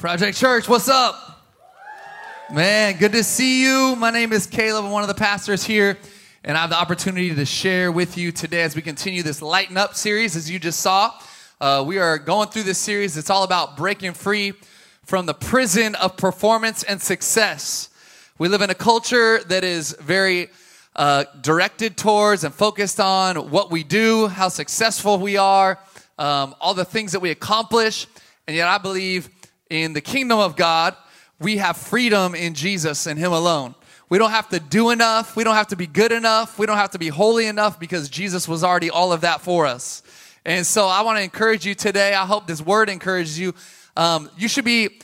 Project Church, what's up? Man, good to see you. My name is Caleb. I'm one of the pastors here, and I have the opportunity to share with you today as we continue this Lighten Up series, as you just saw. Uh, we are going through this series. It's all about breaking free from the prison of performance and success. We live in a culture that is very uh, directed towards and focused on what we do, how successful we are, um, all the things that we accomplish. And yet, I believe in the kingdom of God, we have freedom in Jesus and Him alone. We don't have to do enough. We don't have to be good enough. We don't have to be holy enough because Jesus was already all of that for us. And so I want to encourage you today. I hope this word encourages you. Um, you should be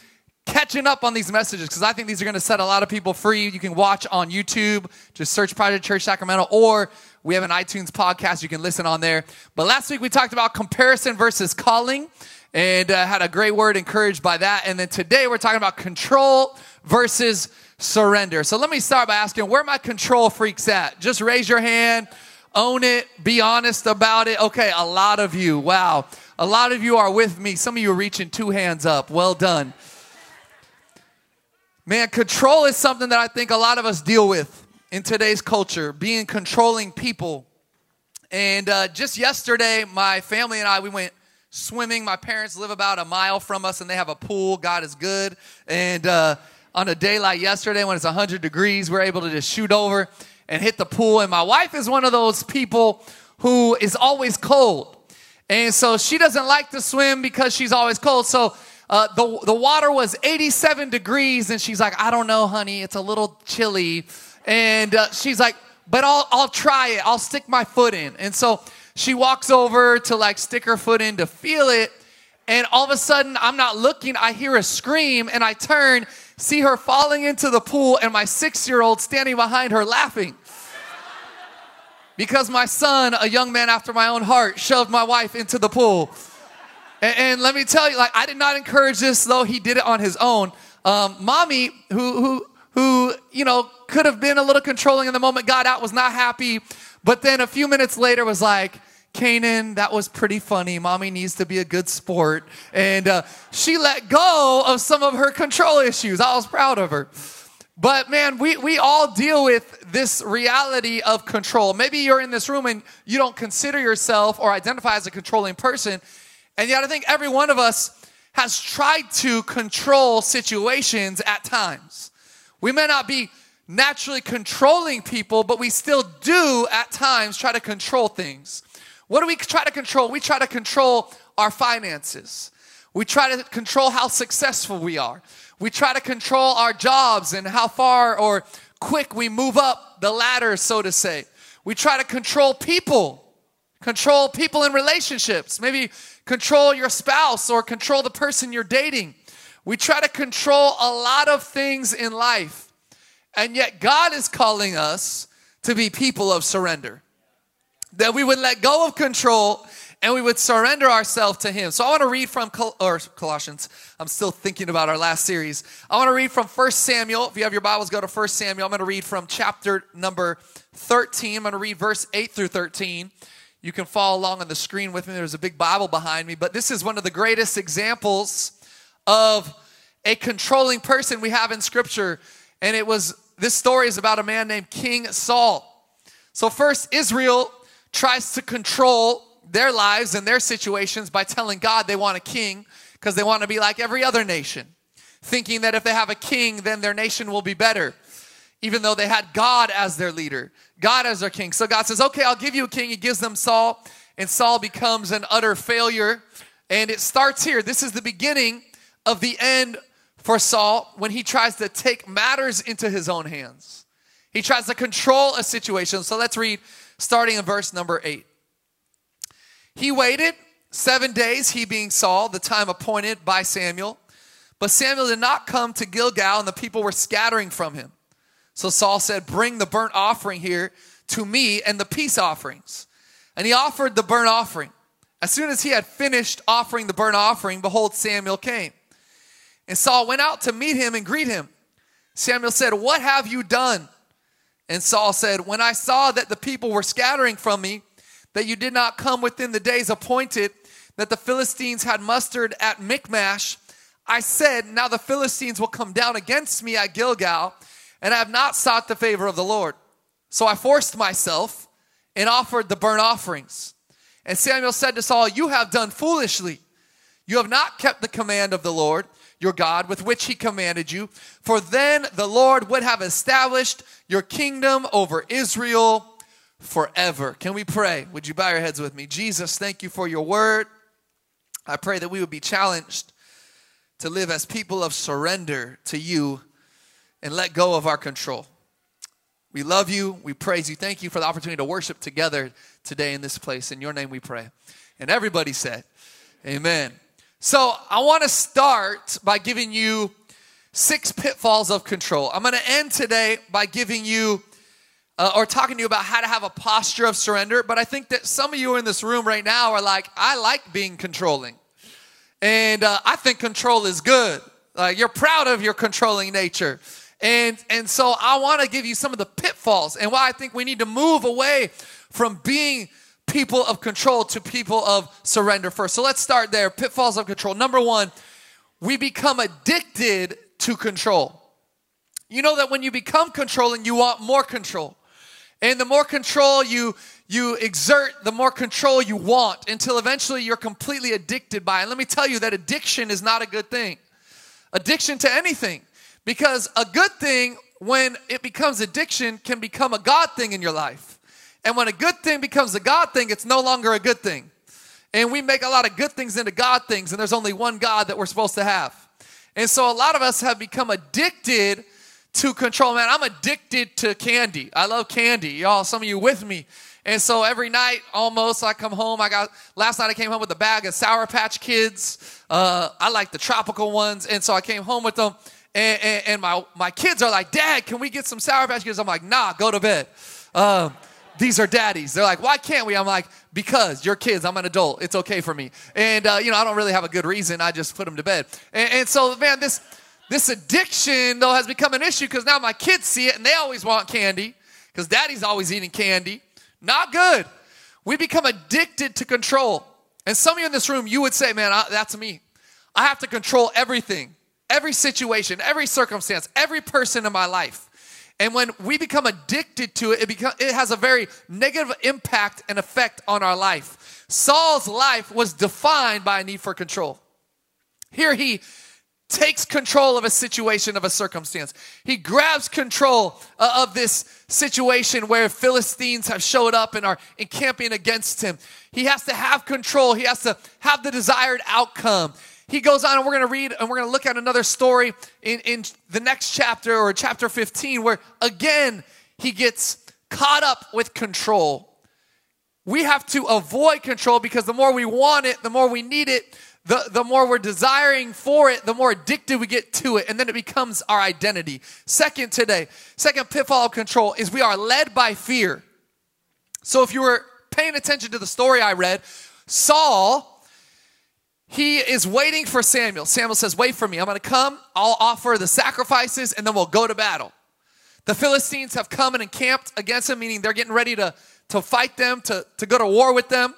catching up on these messages because I think these are going to set a lot of people free. You can watch on YouTube, just search Project Church Sacramento, or we have an iTunes podcast. You can listen on there. But last week we talked about comparison versus calling and uh, had a great word encouraged by that. And then today we're talking about control versus surrender. So let me start by asking where my control freaks at? Just raise your hand, own it, be honest about it. Okay, a lot of you. Wow. A lot of you are with me. Some of you are reaching two hands up. Well done. Man, control is something that I think a lot of us deal with in today's culture, being controlling people. And uh, just yesterday, my family and I, we went swimming. My parents live about a mile from us and they have a pool. God is good. And uh, on a day like yesterday when it's 100 degrees, we're able to just shoot over and hit the pool. And my wife is one of those people who is always cold. And so she doesn't like to swim because she's always cold. So uh, the, the water was 87 degrees and she's like, I don't know, honey, it's a little chilly. And uh, she's like, but I'll, I'll try it. I'll stick my foot in. And so she walks over to like stick her foot in to feel it. And all of a sudden, I'm not looking. I hear a scream and I turn, see her falling into the pool, and my six year old standing behind her laughing. Because my son, a young man after my own heart, shoved my wife into the pool. And, and let me tell you, like, I did not encourage this, though he did it on his own. Um, mommy, who, who, who, you know, could have been a little controlling in the moment, got out, was not happy. But then a few minutes later was like, Canaan, that was pretty funny. Mommy needs to be a good sport. And uh, she let go of some of her control issues. I was proud of her. But man, we, we all deal with this reality of control. Maybe you're in this room and you don't consider yourself or identify as a controlling person. And yet, I think every one of us has tried to control situations at times. We may not be naturally controlling people, but we still do at times try to control things. What do we try to control? We try to control our finances. We try to control how successful we are. We try to control our jobs and how far or quick we move up the ladder, so to say. We try to control people, control people in relationships, maybe control your spouse or control the person you're dating. We try to control a lot of things in life. And yet, God is calling us to be people of surrender that we would let go of control and we would surrender ourselves to him. So I want to read from Col- or Colossians. I'm still thinking about our last series. I want to read from 1 Samuel. If you have your Bibles, go to 1 Samuel. I'm going to read from chapter number 13. I'm going to read verse 8 through 13. You can follow along on the screen with me. There's a big Bible behind me, but this is one of the greatest examples of a controlling person we have in scripture. And it was this story is about a man named King Saul. So first Israel tries to control their lives and their situations by telling God they want a king because they want to be like every other nation, thinking that if they have a king, then their nation will be better, even though they had God as their leader, God as their king. So God says, Okay, I'll give you a king. He gives them Saul, and Saul becomes an utter failure. And it starts here. This is the beginning of the end for Saul when he tries to take matters into his own hands. He tries to control a situation. So let's read starting in verse number eight. He waited seven days, he being Saul, the time appointed by Samuel. But Samuel did not come to Gilgal, and the people were scattering from him. So Saul said, Bring the burnt offering here to me and the peace offerings. And he offered the burnt offering. As soon as he had finished offering the burnt offering, behold, Samuel came. And Saul went out to meet him and greet him. Samuel said, What have you done? And Saul said, When I saw that the people were scattering from me, that you did not come within the days appointed, that the Philistines had mustered at Michmash, I said, Now the Philistines will come down against me at Gilgal, and I have not sought the favor of the Lord. So I forced myself and offered the burnt offerings. And Samuel said to Saul, You have done foolishly. You have not kept the command of the Lord your God with which he commanded you, for then the Lord would have established your kingdom over Israel forever. Can we pray? Would you bow your heads with me? Jesus, thank you for your word. I pray that we would be challenged to live as people of surrender to you and let go of our control. We love you. We praise you. Thank you for the opportunity to worship together today in this place. In your name we pray. And everybody said, Amen. So I want to start by giving you six pitfalls of control. I'm going to end today by giving you uh, or talking to you about how to have a posture of surrender. But I think that some of you in this room right now are like, I like being controlling. And uh, I think control is good. Like you're proud of your controlling nature. And, and so I want to give you some of the pitfalls and why I think we need to move away from being people of control to people of surrender first. So let's start there. Pitfalls of control. Number one, we become addicted to control. You know that when you become controlling, you want more control. And the more control you you exert, the more control you want until eventually you're completely addicted by it. let me tell you that addiction is not a good thing. Addiction to anything. Because a good thing, when it becomes addiction, can become a God thing in your life. And when a good thing becomes a God thing, it's no longer a good thing. And we make a lot of good things into God things, and there's only one God that we're supposed to have. And so a lot of us have become addicted to control. Man, I'm addicted to candy. I love candy. Y'all, some of you with me. And so every night, almost, I come home. I got last night. I came home with a bag of Sour Patch Kids. Uh, I like the tropical ones, and so I came home with them. And, and, and, my my kids are like, "Dad, can we get some Sour Patch Kids?" I'm like, "Nah, go to bed." Um, these are daddies. They're like, why can't we? I'm like, because you're kids. I'm an adult. It's okay for me. And, uh, you know, I don't really have a good reason. I just put them to bed. And, and so, man, this, this addiction, though, has become an issue because now my kids see it and they always want candy because daddy's always eating candy. Not good. We become addicted to control. And some of you in this room, you would say, man, I, that's me. I have to control everything, every situation, every circumstance, every person in my life. And when we become addicted to it, it, become, it has a very negative impact and effect on our life. Saul's life was defined by a need for control. Here he takes control of a situation, of a circumstance. He grabs control uh, of this situation where Philistines have showed up and are encamping against him. He has to have control, he has to have the desired outcome he goes on, and we're going to read and we're going to look at another story in, in the next chapter or chapter 15, where again, he gets caught up with control. We have to avoid control because the more we want it, the more we need it, the, the more we're desiring for it, the more addicted we get to it, and then it becomes our identity. Second, today, second pitfall of control is we are led by fear. So if you were paying attention to the story I read, Saul he is waiting for Samuel. Samuel says, Wait for me. I'm going to come. I'll offer the sacrifices and then we'll go to battle. The Philistines have come and encamped against him, meaning they're getting ready to, to fight them, to, to go to war with them.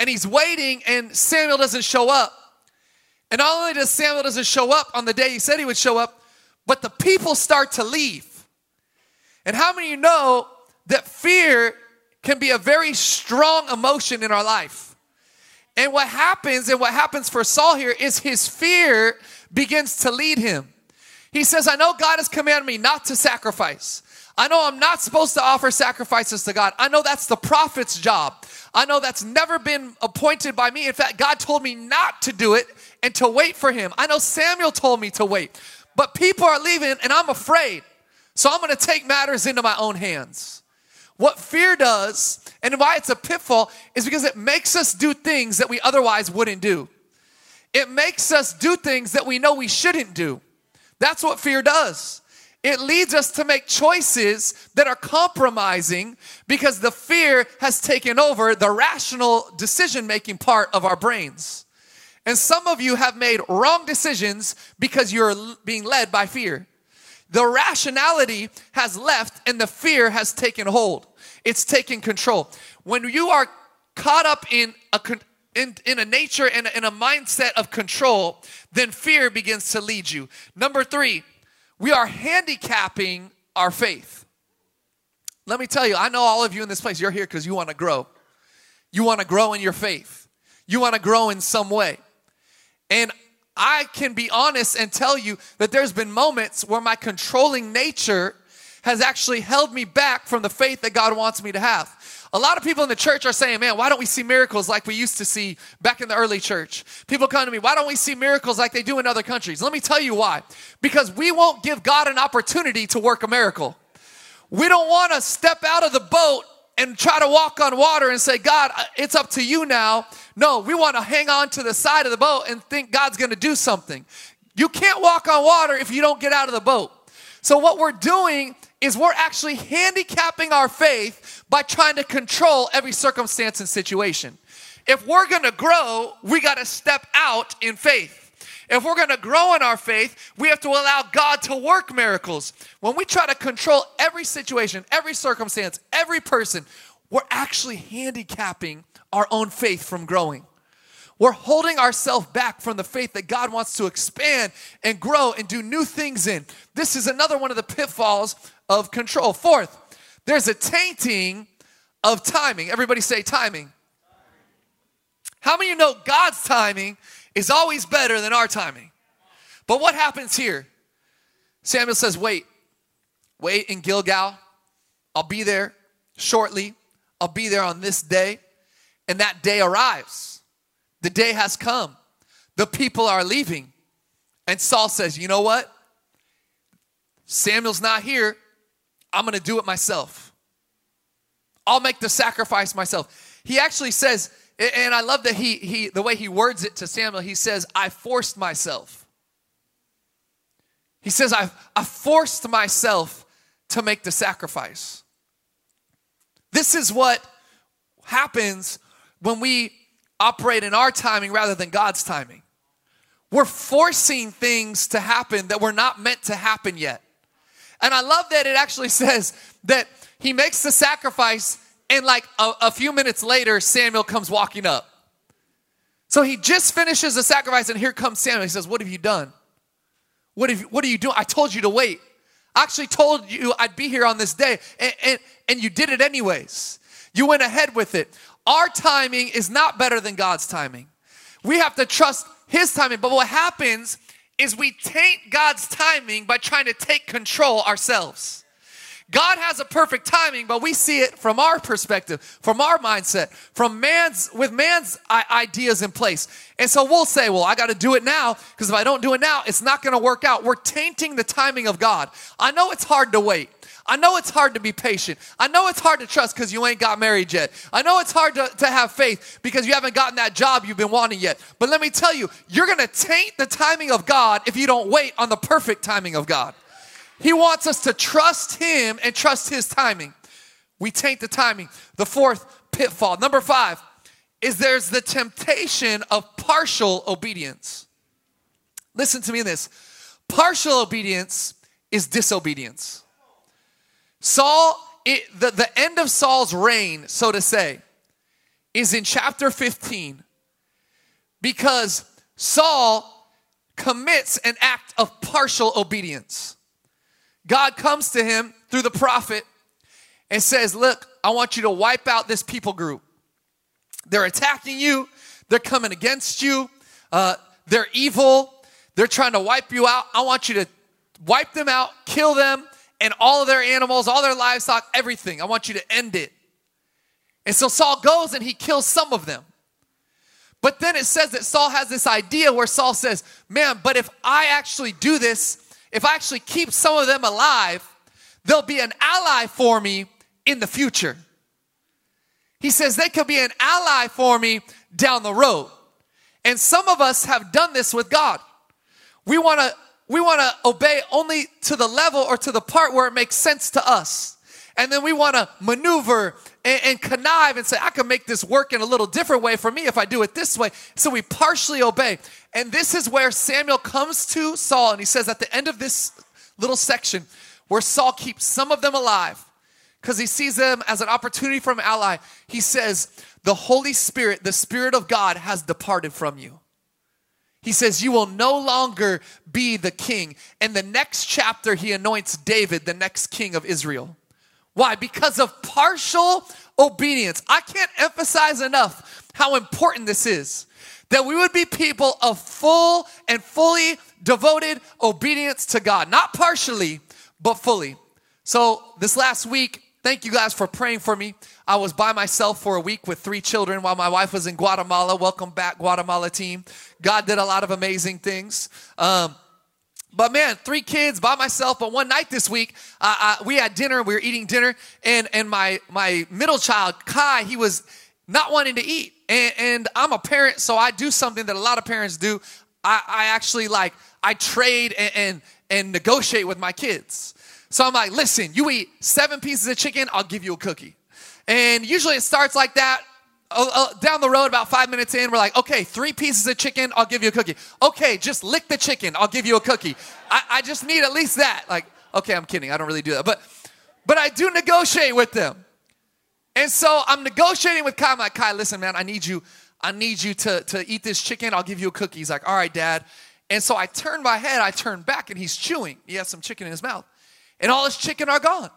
And he's waiting, and Samuel doesn't show up. And not only does Samuel doesn't show up on the day he said he would show up, but the people start to leave. And how many of you know that fear can be a very strong emotion in our life? And what happens, and what happens for Saul here, is his fear begins to lead him. He says, I know God has commanded me not to sacrifice. I know I'm not supposed to offer sacrifices to God. I know that's the prophet's job. I know that's never been appointed by me. In fact, God told me not to do it and to wait for him. I know Samuel told me to wait. But people are leaving and I'm afraid. So I'm going to take matters into my own hands. What fear does and why it's a pitfall is because it makes us do things that we otherwise wouldn't do. It makes us do things that we know we shouldn't do. That's what fear does. It leads us to make choices that are compromising because the fear has taken over the rational decision making part of our brains. And some of you have made wrong decisions because you're being led by fear. The rationality has left and the fear has taken hold. It's taking control. When you are caught up in a in, in a nature and in a mindset of control, then fear begins to lead you. Number three, we are handicapping our faith. Let me tell you, I know all of you in this place, you're here because you want to grow. You want to grow in your faith, you want to grow in some way. And I can be honest and tell you that there's been moments where my controlling nature has actually held me back from the faith that God wants me to have. A lot of people in the church are saying, man, why don't we see miracles like we used to see back in the early church? People come to me, why don't we see miracles like they do in other countries? Let me tell you why. Because we won't give God an opportunity to work a miracle. We don't want to step out of the boat and try to walk on water and say, God, it's up to you now. No, we want to hang on to the side of the boat and think God's going to do something. You can't walk on water if you don't get out of the boat. So, what we're doing is we're actually handicapping our faith by trying to control every circumstance and situation. If we're gonna grow, we gotta step out in faith. If we're gonna grow in our faith, we have to allow God to work miracles. When we try to control every situation, every circumstance, every person, we're actually handicapping our own faith from growing. We're holding ourselves back from the faith that God wants to expand and grow and do new things in. This is another one of the pitfalls of control. Fourth, there's a tainting of timing. Everybody say timing. How many of you know God's timing is always better than our timing? But what happens here? Samuel says, Wait, wait in Gilgal. I'll be there shortly. I'll be there on this day. And that day arrives. The day has come. The people are leaving. And Saul says, You know what? Samuel's not here. I'm going to do it myself. I'll make the sacrifice myself. He actually says, and I love that he, he the way he words it to Samuel, he says, I forced myself. He says, I, I forced myself to make the sacrifice. This is what happens when we operate in our timing rather than God's timing. We're forcing things to happen that were not meant to happen yet. And I love that it actually says that he makes the sacrifice, and like a, a few minutes later, Samuel comes walking up. So he just finishes the sacrifice, and here comes Samuel. He says, What have you done? What, have, what are you doing? I told you to wait. I actually told you I'd be here on this day, and, and, and you did it anyways. You went ahead with it. Our timing is not better than God's timing. We have to trust His timing. But what happens is we taint God's timing by trying to take control ourselves. God has a perfect timing, but we see it from our perspective, from our mindset, from man's with man's ideas in place. And so we'll say, "Well, I got to do it now because if I don't do it now, it's not going to work out." We're tainting the timing of God. I know it's hard to wait. I know it's hard to be patient. I know it's hard to trust because you ain't got married yet. I know it's hard to, to have faith because you haven't gotten that job you've been wanting yet. But let me tell you, you're going to taint the timing of God if you don't wait on the perfect timing of God. He wants us to trust Him and trust His timing. We taint the timing. The fourth pitfall, number five, is there's the temptation of partial obedience. Listen to me in this partial obedience is disobedience. Saul, it, the, the end of Saul's reign, so to say, is in chapter 15 because Saul commits an act of partial obedience. God comes to him through the prophet and says, Look, I want you to wipe out this people group. They're attacking you, they're coming against you, uh, they're evil, they're trying to wipe you out. I want you to wipe them out, kill them, and all of their animals, all their livestock, everything. I want you to end it. And so Saul goes and he kills some of them. But then it says that Saul has this idea where Saul says, Man, but if I actually do this, if I actually keep some of them alive, they'll be an ally for me in the future. He says they could be an ally for me down the road. And some of us have done this with God. We want to we want to obey only to the level or to the part where it makes sense to us. And then we want to maneuver and, and, connive and say, I can make this work in a little different way for me if I do it this way. So we partially obey. And this is where Samuel comes to Saul and he says at the end of this little section, where Saul keeps some of them alive, because he sees them as an opportunity from ally. He says, The Holy Spirit, the Spirit of God, has departed from you. He says, You will no longer be the king. And the next chapter, he anoints David the next king of Israel. Why? Because of partial obedience. I can't emphasize enough how important this is. That we would be people of full and fully devoted obedience to God, not partially, but fully. So, this last week, thank you guys for praying for me. I was by myself for a week with three children while my wife was in Guatemala. Welcome back, Guatemala team. God did a lot of amazing things. Um, but man, three kids by myself. But one night this week, uh, uh, we had dinner. We were eating dinner, and and my my middle child Kai, he was not wanting to eat. And, and I'm a parent, so I do something that a lot of parents do. I, I actually like I trade and, and and negotiate with my kids. So I'm like, listen, you eat seven pieces of chicken, I'll give you a cookie. And usually it starts like that. Uh, uh, down the road, about five minutes in, we're like, okay, three pieces of chicken, I'll give you a cookie. Okay, just lick the chicken, I'll give you a cookie. I, I just need at least that. Like, okay, I'm kidding, I don't really do that. But but I do negotiate with them. And so I'm negotiating with Kai. I'm like, Kai, listen, man, I need you, I need you to, to eat this chicken, I'll give you a cookie. He's like, all right, dad. And so I turn my head, I turn back, and he's chewing. He has some chicken in his mouth. And all his chicken are gone.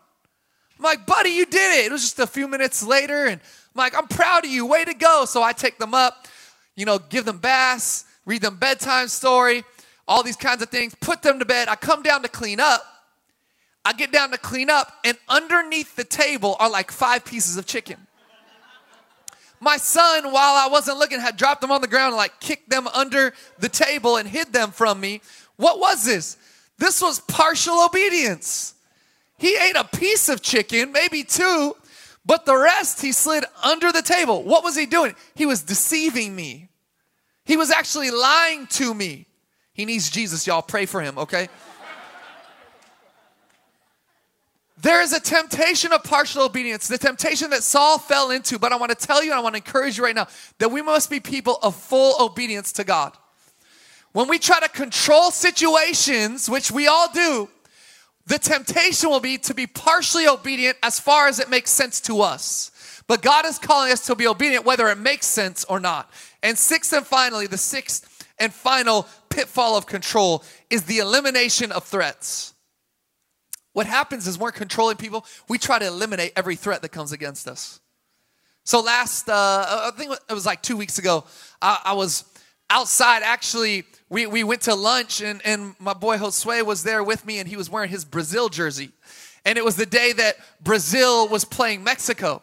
I'm like, buddy, you did it. It was just a few minutes later, and I'm like, I'm proud of you. Way to go. So I take them up, you know, give them baths, read them bedtime story, all these kinds of things, put them to bed. I come down to clean up. I get down to clean up, and underneath the table are like five pieces of chicken. My son, while I wasn't looking, had dropped them on the ground and like kicked them under the table and hid them from me. What was this? This was partial obedience. He ate a piece of chicken, maybe two, but the rest he slid under the table. What was he doing? He was deceiving me. He was actually lying to me. He needs Jesus, y'all. Pray for him, okay? There is a temptation of partial obedience, the temptation that Saul fell into. But I want to tell you and I want to encourage you right now that we must be people of full obedience to God. When we try to control situations, which we all do, the temptation will be to be partially obedient as far as it makes sense to us. But God is calling us to be obedient whether it makes sense or not. And sixth and finally, the sixth and final pitfall of control is the elimination of threats. What happens is we're controlling people, we try to eliminate every threat that comes against us. So last, uh, I think it was like two weeks ago, I, I was outside actually. We, we went to lunch and, and my boy Josue was there with me and he was wearing his Brazil jersey. And it was the day that Brazil was playing Mexico.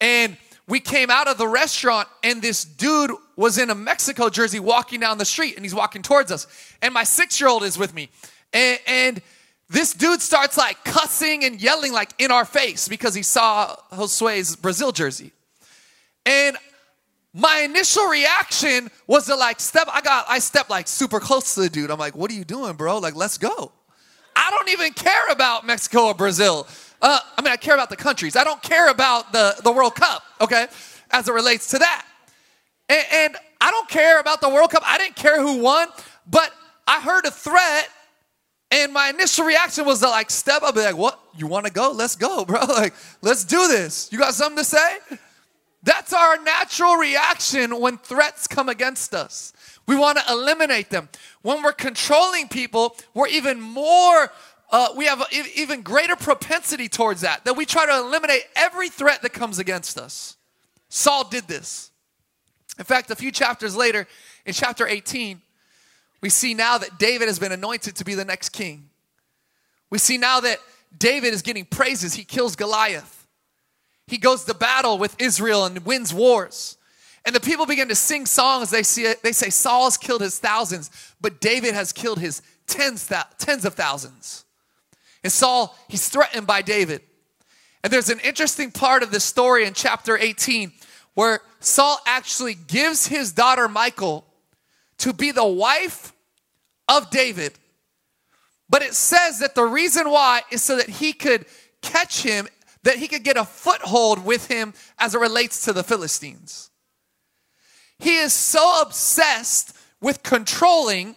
And we came out of the restaurant and this dude was in a Mexico jersey walking down the street and he's walking towards us. And my six year old is with me. And, and this dude starts like cussing and yelling like in our face because he saw Josue's Brazil jersey. And my initial reaction was to like step, I got, I stepped like super close to the dude. I'm like, what are you doing, bro? Like, let's go. I don't even care about Mexico or Brazil. Uh, I mean, I care about the countries. I don't care about the, the World Cup, okay, as it relates to that. And, and I don't care about the World Cup. I didn't care who won, but I heard a threat and my initial reaction was to like step up and be like, what? You want to go? Let's go, bro. Like, let's do this. You got something to say? That's our natural reaction when threats come against us. We want to eliminate them. When we're controlling people, we're even more, uh, we have an even greater propensity towards that, that we try to eliminate every threat that comes against us. Saul did this. In fact, a few chapters later, in chapter 18, we see now that David has been anointed to be the next king. We see now that David is getting praises. He kills Goliath. He goes to battle with Israel and wins wars. And the people begin to sing songs. They, see it, they say, Saul has killed his thousands, but David has killed his tens, tens of thousands. And Saul, he's threatened by David. And there's an interesting part of this story in chapter 18 where Saul actually gives his daughter Michal to be the wife of David. But it says that the reason why is so that he could catch him, that he could get a foothold with him as it relates to the Philistines. He is so obsessed with controlling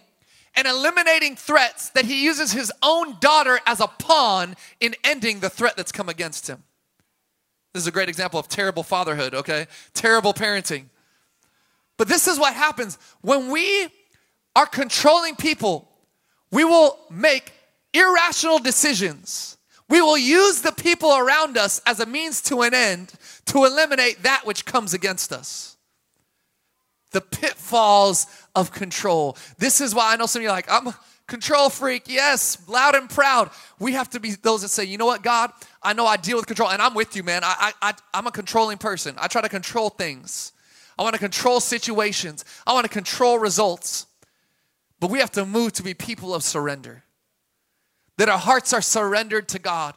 and eliminating threats that he uses his own daughter as a pawn in ending the threat that's come against him. This is a great example of terrible fatherhood, okay? Terrible parenting. But this is what happens when we are controlling people, we will make irrational decisions. We will use the people around us as a means to an end to eliminate that which comes against us. The pitfalls of control. This is why I know some of you are like, I'm a control freak. Yes, loud and proud. We have to be those that say, you know what, God, I know I deal with control, and I'm with you, man. I, I, I, am a controlling person. I try to control things. I want to control situations. I want to control results. But we have to move to be people of surrender. That our hearts are surrendered to God.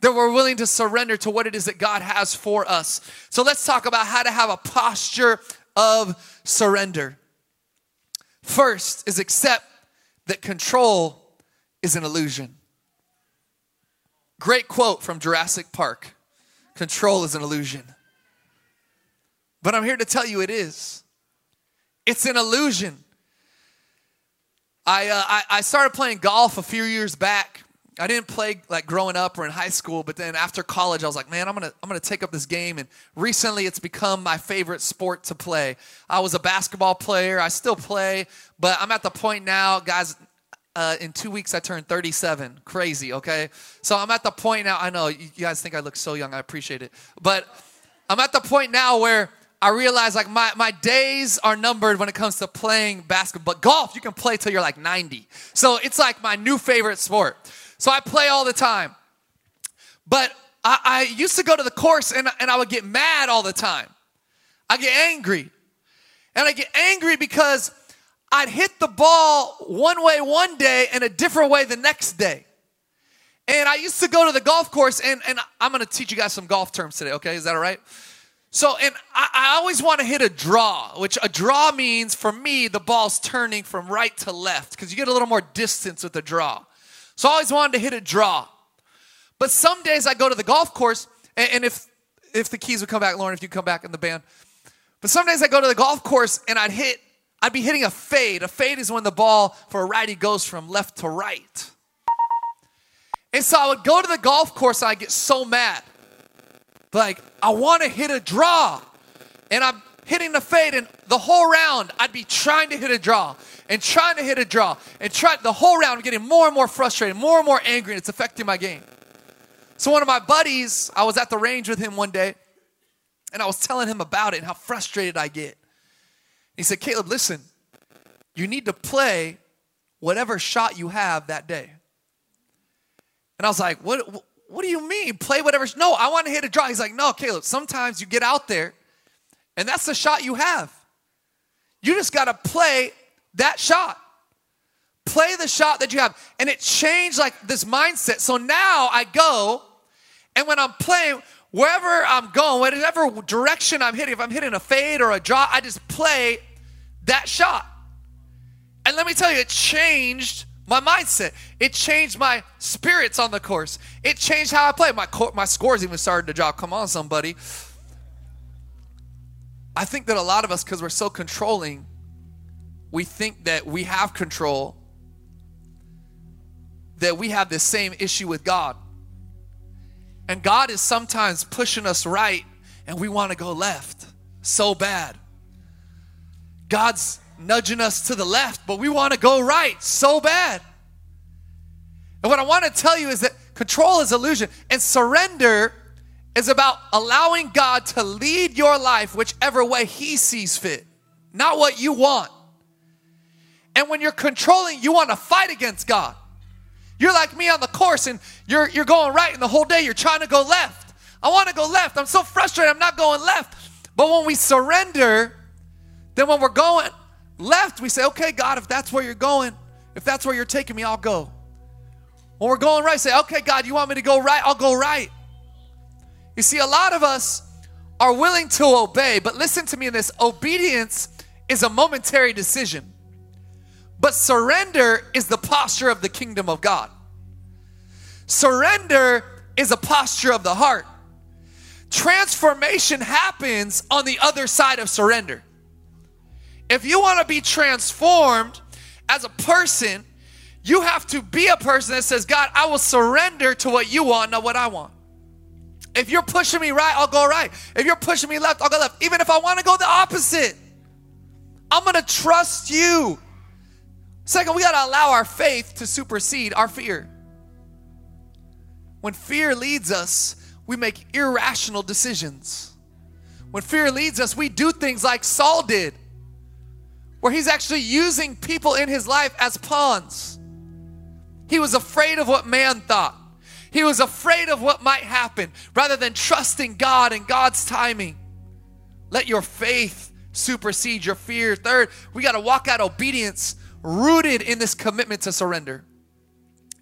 That we're willing to surrender to what it is that God has for us. So let's talk about how to have a posture of surrender. First is accept that control is an illusion. Great quote from Jurassic Park Control is an illusion. But I'm here to tell you it is. It's an illusion. I, uh, I, I started playing golf a few years back. I didn't play like growing up or in high school, but then after college, I was like, man, I'm gonna I'm gonna take up this game. And recently, it's become my favorite sport to play. I was a basketball player. I still play, but I'm at the point now, guys. Uh, in two weeks, I turned 37. Crazy, okay? So I'm at the point now. I know you guys think I look so young. I appreciate it, but I'm at the point now where I realize like my, my days are numbered when it comes to playing basketball. But golf, you can play till you're like 90. So it's like my new favorite sport. So I play all the time. But I, I used to go to the course and, and I would get mad all the time. I get angry. And I get angry because I'd hit the ball one way one day and a different way the next day. And I used to go to the golf course, and, and I'm gonna teach you guys some golf terms today, okay? Is that all right? So, and I, I always want to hit a draw, which a draw means for me, the ball's turning from right to left because you get a little more distance with a draw. So I always wanted to hit a draw. But some days I go to the golf course, and, and if if the keys would come back, Lauren, if you come back in the band. But some days I go to the golf course and I'd hit, I'd be hitting a fade. A fade is when the ball for a righty goes from left to right. And so I would go to the golf course and I'd get so mad. Like, I want to hit a draw. And I'm hitting the fade, and the whole round, I'd be trying to hit a draw and trying to hit a draw and try the whole round. I'm getting more and more frustrated, more and more angry, and it's affecting my game. So, one of my buddies, I was at the range with him one day, and I was telling him about it and how frustrated I get. He said, Caleb, listen, you need to play whatever shot you have that day. And I was like, what, what do you mean? Play whatever. No, I want to hit a draw. He's like, no, Caleb, sometimes you get out there and that's the shot you have. You just got to play that shot. Play the shot that you have. And it changed like this mindset. So now I go and when I'm playing, wherever I'm going, whatever direction I'm hitting, if I'm hitting a fade or a draw, I just play that shot. And let me tell you, it changed my mindset. It changed my spirits on the course. It changed how I play. My my scores even started to drop. Come on, somebody. I think that a lot of us, because we're so controlling, we think that we have control, that we have the same issue with God. And God is sometimes pushing us right, and we want to go left so bad. God's nudging us to the left, but we want to go right so bad. And what I want to tell you is that control is illusion, and surrender is about allowing God to lead your life whichever way He sees fit, not what you want. And when you're controlling, you want to fight against God. You're like me on the course and you're, you're going right, and the whole day you're trying to go left. I want to go left. I'm so frustrated, I'm not going left. But when we surrender, then when we're going left, we say, okay, God, if that's where you're going, if that's where you're taking me, I'll go. When we're going right, say, okay, God, you want me to go right? I'll go right. You see, a lot of us are willing to obey, but listen to me in this obedience is a momentary decision, but surrender is the posture of the kingdom of God. Surrender is a posture of the heart. Transformation happens on the other side of surrender. If you want to be transformed as a person, you have to be a person that says, God, I will surrender to what you want, not what I want. If you're pushing me right, I'll go right. If you're pushing me left, I'll go left. Even if I want to go the opposite, I'm going to trust you. Second, we got to allow our faith to supersede our fear. When fear leads us, we make irrational decisions. When fear leads us, we do things like Saul did, where he's actually using people in his life as pawns. He was afraid of what man thought. He was afraid of what might happen rather than trusting God and God's timing. Let your faith supersede your fear. Third, we got to walk out obedience rooted in this commitment to surrender.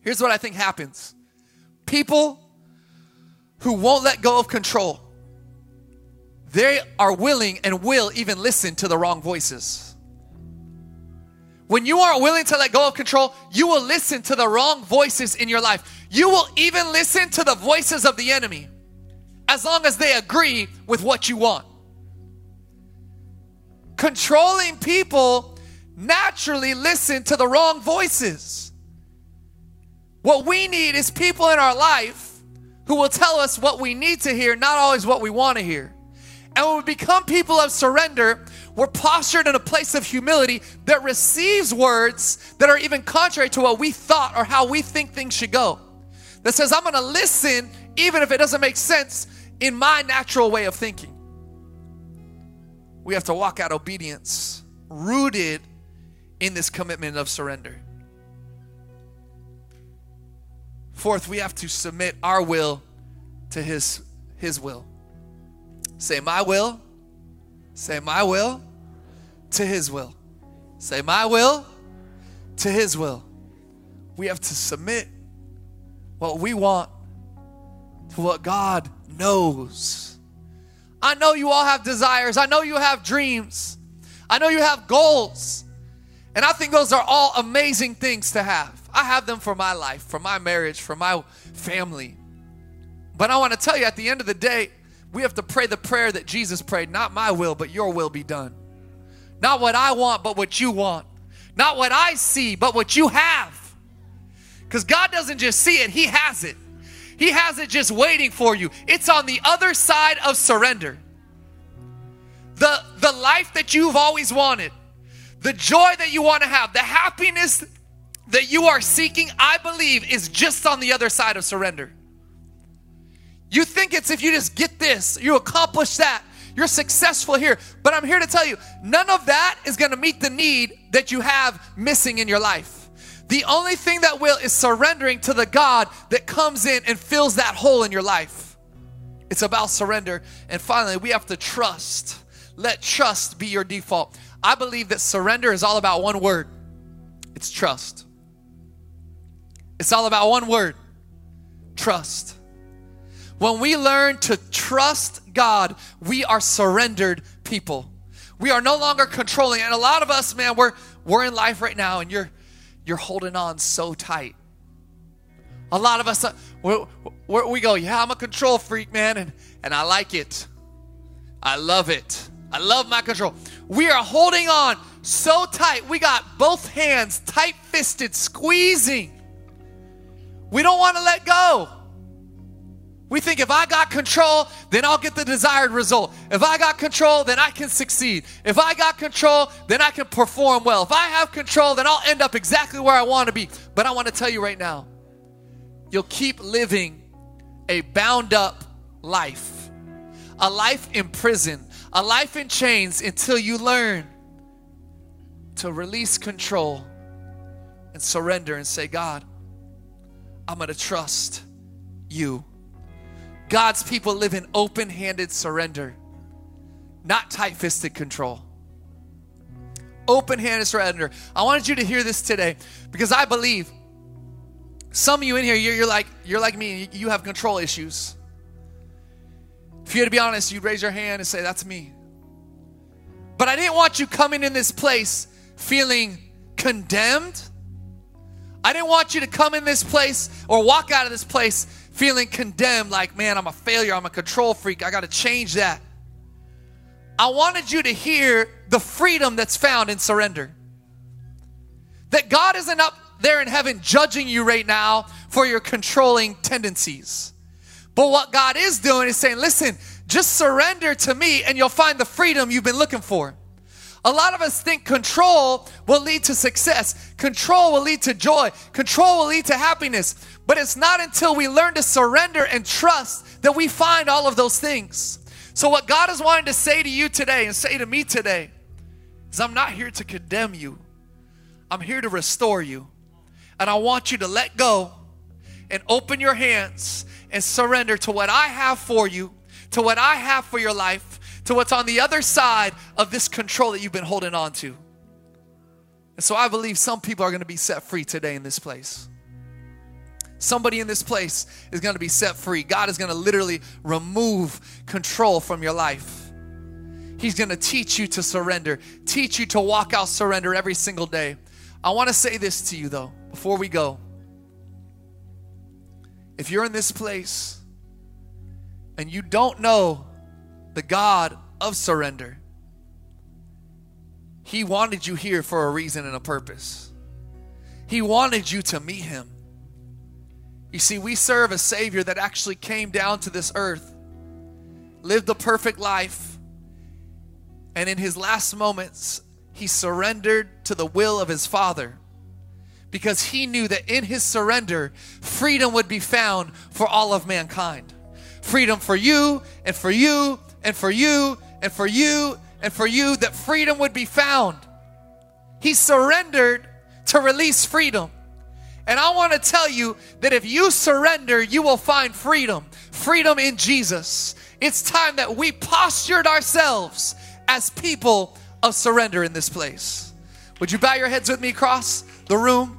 Here's what I think happens people who won't let go of control, they are willing and will even listen to the wrong voices. When you aren't willing to let go of control, you will listen to the wrong voices in your life. You will even listen to the voices of the enemy as long as they agree with what you want. Controlling people naturally listen to the wrong voices. What we need is people in our life who will tell us what we need to hear, not always what we want to hear. And when we become people of surrender, we're postured in a place of humility that receives words that are even contrary to what we thought or how we think things should go. That says, I'm going to listen even if it doesn't make sense in my natural way of thinking. We have to walk out obedience rooted in this commitment of surrender. Fourth, we have to submit our will to his his will. Say my will. Say my will to his will. Say my will to his will. We have to submit what we want to what God knows. I know you all have desires. I know you have dreams. I know you have goals. And I think those are all amazing things to have. I have them for my life, for my marriage, for my family. But I want to tell you at the end of the day, we have to pray the prayer that Jesus prayed not my will, but your will be done. Not what I want, but what you want. Not what I see, but what you have. Because God doesn't just see it, He has it. He has it just waiting for you. It's on the other side of surrender. The, the life that you've always wanted, the joy that you want to have, the happiness that you are seeking, I believe, is just on the other side of surrender. You think it's if you just get this, you accomplish that, you're successful here. But I'm here to tell you, none of that is going to meet the need that you have missing in your life. The only thing that will is surrendering to the God that comes in and fills that hole in your life. It's about surrender. And finally, we have to trust. Let trust be your default. I believe that surrender is all about one word it's trust. It's all about one word trust. When we learn to trust God, we are surrendered people. We are no longer controlling. And a lot of us, man, we're we're in life right now and you're you're holding on so tight. A lot of us, uh, we we go, yeah, I'm a control freak, man, and, and I like it. I love it. I love my control. We are holding on so tight. We got both hands tight fisted, squeezing. We don't want to let go. We think if I got control, then I'll get the desired result. If I got control, then I can succeed. If I got control, then I can perform well. If I have control, then I'll end up exactly where I want to be. But I want to tell you right now, you'll keep living a bound up life, a life in prison, a life in chains until you learn to release control and surrender and say, God, I'm going to trust you. God's people live in open handed surrender, not tight fisted control. Open handed surrender. I wanted you to hear this today because I believe some of you in here, you're, you're like you're like me. You have control issues. If you had to be honest, you'd raise your hand and say, "That's me." But I didn't want you coming in this place feeling condemned. I didn't want you to come in this place or walk out of this place feeling condemned, like, man, I'm a failure, I'm a control freak, I got to change that. I wanted you to hear the freedom that's found in surrender. That God isn't up there in heaven judging you right now for your controlling tendencies. But what God is doing is saying, listen, just surrender to me and you'll find the freedom you've been looking for. A lot of us think control will lead to success, control will lead to joy, control will lead to happiness. But it's not until we learn to surrender and trust that we find all of those things. So, what God is wanting to say to you today and say to me today is I'm not here to condemn you, I'm here to restore you. And I want you to let go and open your hands and surrender to what I have for you, to what I have for your life, to what's on the other side of this control that you've been holding on to. And so I believe some people are going to be set free today in this place. Somebody in this place is going to be set free. God is going to literally remove control from your life. He's going to teach you to surrender, teach you to walk out surrender every single day. I want to say this to you though, before we go. If you're in this place and you don't know the God of surrender, He wanted you here for a reason and a purpose. He wanted you to meet Him. You see, we serve a Savior that actually came down to this earth, lived a perfect life, and in His last moments, He surrendered to the will of His Father because he knew that in his surrender, freedom would be found for all of mankind. Freedom for you and for you and for you and for you and for you, that freedom would be found. He surrendered to release freedom. And I want to tell you that if you surrender, you will find freedom. Freedom in Jesus. It's time that we postured ourselves as people of surrender in this place. Would you bow your heads with me across the room?